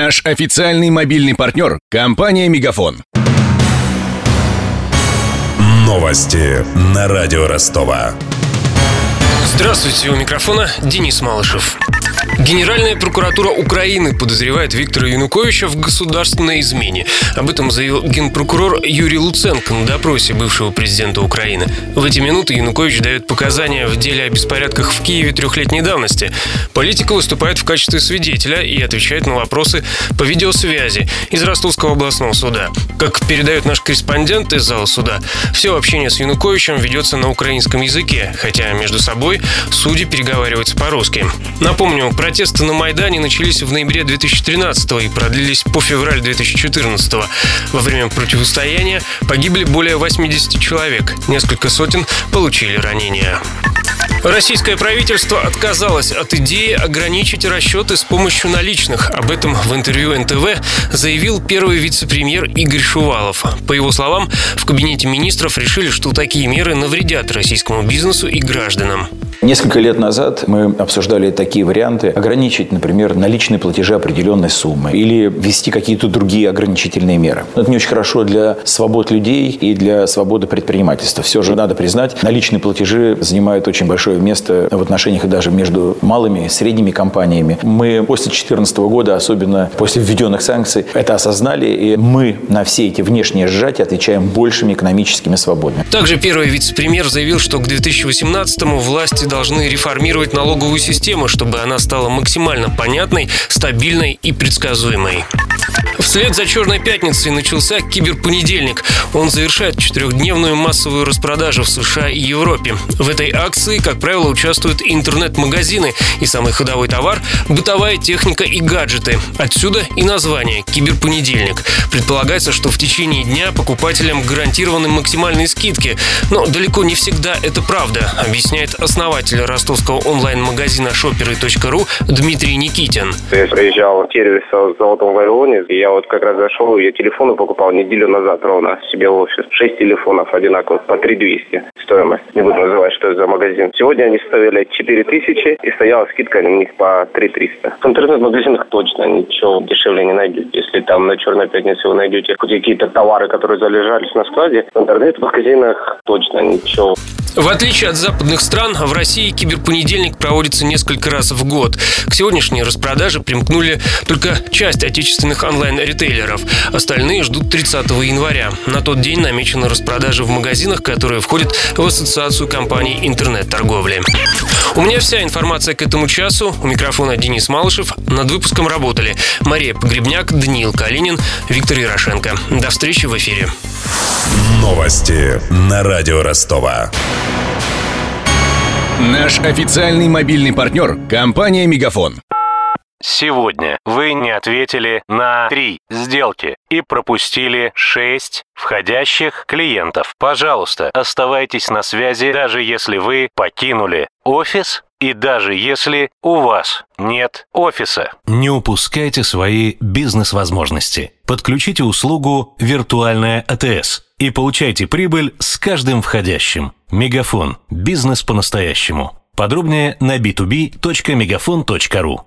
Наш официальный мобильный партнер – компания «Мегафон». Новости на радио Ростова. Здравствуйте, у микрофона Денис Малышев. Генеральная прокуратура Украины подозревает Виктора Януковича в государственной измене. Об этом заявил генпрокурор Юрий Луценко на допросе бывшего президента Украины. В эти минуты Янукович дает показания в деле о беспорядках в Киеве трехлетней давности. Политика выступает в качестве свидетеля и отвечает на вопросы по видеосвязи из Ростовского областного суда. Как передает наш корреспондент из зала суда, все общение с Януковичем ведется на украинском языке, хотя между собой судьи переговариваются по-русски. Напомню, протесты на Майдане начались в ноябре 2013 и продлились по февраль 2014. Во время противостояния погибли более 80 человек, несколько сотен получили ранения. Российское правительство отказалось от идеи ограничить расчеты с помощью наличных. Об этом в интервью НТВ заявил первый вице-премьер Игорь Шувалов. По его словам, в кабинете министров решили, что такие меры навредят российскому бизнесу и гражданам. Несколько лет назад мы обсуждали такие варианты. Ограничить, например, наличные платежи определенной суммы или ввести какие-то другие ограничительные меры. Это не очень хорошо для свобод людей и для свободы предпринимательства. Все же надо признать, наличные платежи занимают очень большое место в отношениях даже между малыми и средними компаниями. Мы после 2014 года, особенно после введенных санкций, это осознали, и мы на все эти внешние сжатия отвечаем большими экономическими свободами. Также первый вице-премьер заявил, что к 2018-му власти должны реформировать налоговую систему, чтобы она стала максимально понятной, стабильной и предсказуемой. Вслед за «Черной пятницей» начался киберпонедельник. Он завершает четырехдневную массовую распродажу в США и Европе. В этой акции, как правило, участвуют интернет-магазины и самый ходовой товар – бытовая техника и гаджеты. Отсюда и название «Киберпонедельник». Предполагается, что в течение дня покупателям гарантированы максимальные скидки. Но далеко не всегда это правда, объясняет основатель ростовского онлайн-магазина shoppery.ru Дмитрий Никитин. Я приезжал в сервис в Золотом Вавилоне, и я вот как раз зашел, я телефоны покупал неделю назад ровно себе в офис. Шесть телефонов одинаковых по 3200 стоимость. Не буду называть, что это за магазин. Сегодня они стоили 4000 и стояла скидка на них по 3300. В интернет-магазинах точно ничего дешевле не найдете. Если там на Черной пятнице вы найдете хоть какие-то товары, которые залежались на складе, в интернет-магазинах точно ничего. В отличие от западных стран, в России киберпонедельник проводится несколько раз в год. К сегодняшней распродаже примкнули только часть отечественных онлайн-ритейлеров. Остальные ждут 30 января. На тот день намечена распродажа в магазинах, которые входят в ассоциацию компаний интернет-торговли. У меня вся информация к этому часу. У микрофона Денис Малышев. Над выпуском работали Мария Погребняк, Даниил Калинин, Виктор Ярошенко. До встречи в эфире. Новости на радио Ростова. Наш официальный мобильный партнер – компания «Мегафон». Сегодня вы не ответили на три сделки и пропустили 6 входящих клиентов. Пожалуйста, оставайтесь на связи, даже если вы покинули офис и даже если у вас нет офиса. Не упускайте свои бизнес-возможности. Подключите услугу «Виртуальная АТС» и получайте прибыль с каждым входящим. Мегафон. Бизнес по-настоящему. Подробнее на b2b.мегафон.ру